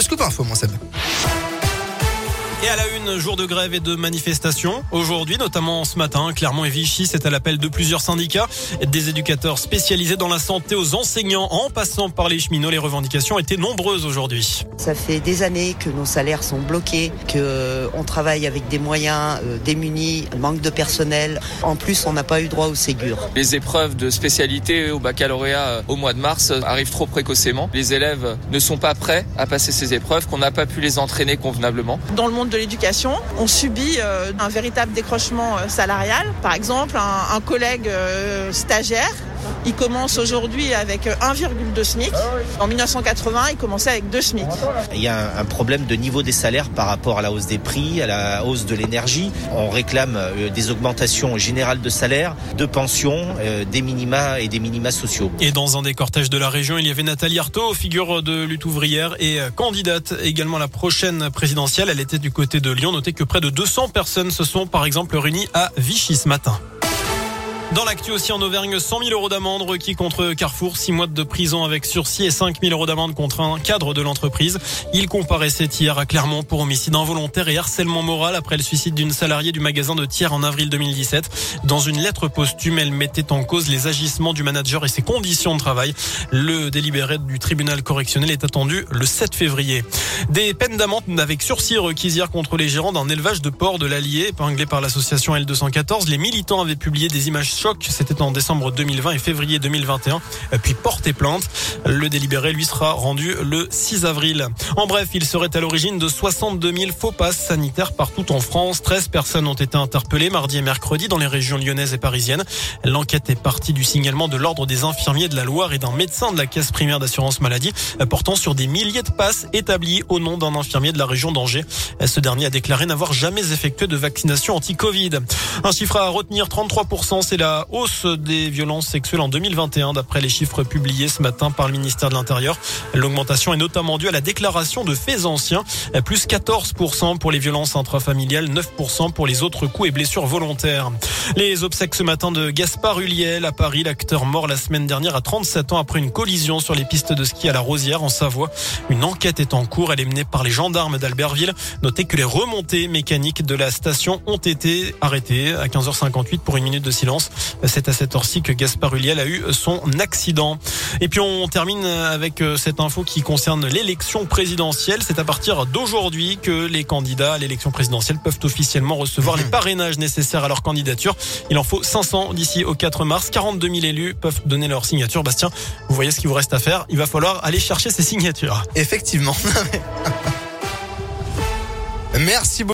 Le scoop info, mon Seb. Et à la une, jour de grève et de manifestation. Aujourd'hui, notamment ce matin, Clermont et Vichy, c'est à l'appel de plusieurs syndicats, des éducateurs spécialisés dans la santé aux enseignants, en passant par les cheminots. Les revendications étaient nombreuses aujourd'hui. Ça fait des années que nos salaires sont bloqués, que euh, on travaille avec des moyens euh, démunis, manque de personnel. En plus, on n'a pas eu droit au Ségur. Les épreuves de spécialité au baccalauréat euh, au mois de mars arrivent trop précocement. Les élèves ne sont pas prêts à passer ces épreuves, qu'on n'a pas pu les entraîner convenablement. Dans le monde de l'éducation. On subit euh, un véritable décrochement euh, salarial. Par exemple, un, un collègue euh, stagiaire il commence aujourd'hui avec 1,2 SMIC. En 1980, il commençait avec 2 SMIC. Il y a un problème de niveau des salaires par rapport à la hausse des prix, à la hausse de l'énergie. On réclame des augmentations générales de salaires, de pensions, des minima et des minima sociaux. Et dans un des cortèges de la région, il y avait Nathalie Arthaud, figure de lutte ouvrière et candidate également à la prochaine présidentielle. Elle était du côté de Lyon. Notez que près de 200 personnes se sont par exemple réunies à Vichy ce matin. Dans l'actu aussi en Auvergne, 100 000 euros d'amende requis contre Carrefour, 6 mois de prison avec sursis et 5 000 euros d'amende contre un cadre de l'entreprise. Il comparaissait hier à Clermont pour homicide involontaire et harcèlement moral après le suicide d'une salariée du magasin de Thiers en avril 2017. Dans une lettre posthume, elle mettait en cause les agissements du manager et ses conditions de travail. Le délibéré du tribunal correctionnel est attendu le 7 février. Des peines d'amende avec sursis requises hier contre les gérants d'un élevage de porc de l'Allier, épinglé par l'association L214. Les militants avaient publié des images choc. C'était en décembre 2020 et février 2021. Puis porté plainte. Le délibéré lui sera rendu le 6 avril. En bref, il serait à l'origine de 62 000 faux passes sanitaires partout en France. 13 personnes ont été interpellées mardi et mercredi dans les régions lyonnaises et parisiennes. L'enquête est partie du signalement de l'ordre des infirmiers de la Loire et d'un médecin de la caisse primaire d'assurance maladie portant sur des milliers de passes établies au nom d'un infirmier de la région d'Angers. Ce dernier a déclaré n'avoir jamais effectué de vaccination anti-Covid. Un chiffre à retenir, 33%, c'est la hausse des violences sexuelles en 2021 d'après les chiffres publiés ce matin par le ministère de l'Intérieur. L'augmentation est notamment due à la déclaration de faits anciens, plus 14% pour les violences intrafamiliales, 9% pour les autres coups et blessures volontaires. Les obsèques ce matin de Gaspard Huliel à Paris, l'acteur mort la semaine dernière à 37 ans après une collision sur les pistes de ski à la Rosière en Savoie. Une enquête est en cours, elle est menée par les gendarmes d'Albertville. Notez que les remontées mécaniques de la station ont été arrêtées à 15h58 pour une minute de silence. C'est à cette heure-ci que Gaspard Huliel a eu son accident. Et puis on termine avec euh, cette info qui concerne l'élection présidentielle. C'est à partir d'aujourd'hui que les candidats à l'élection présidentielle peuvent officiellement recevoir les parrainages nécessaires à leur candidature. Il en faut 500 d'ici au 4 mars. 42 000 élus peuvent donner leur signature. Bastien, vous voyez ce qu'il vous reste à faire. Il va falloir aller chercher ces signatures. Effectivement. Merci beaucoup.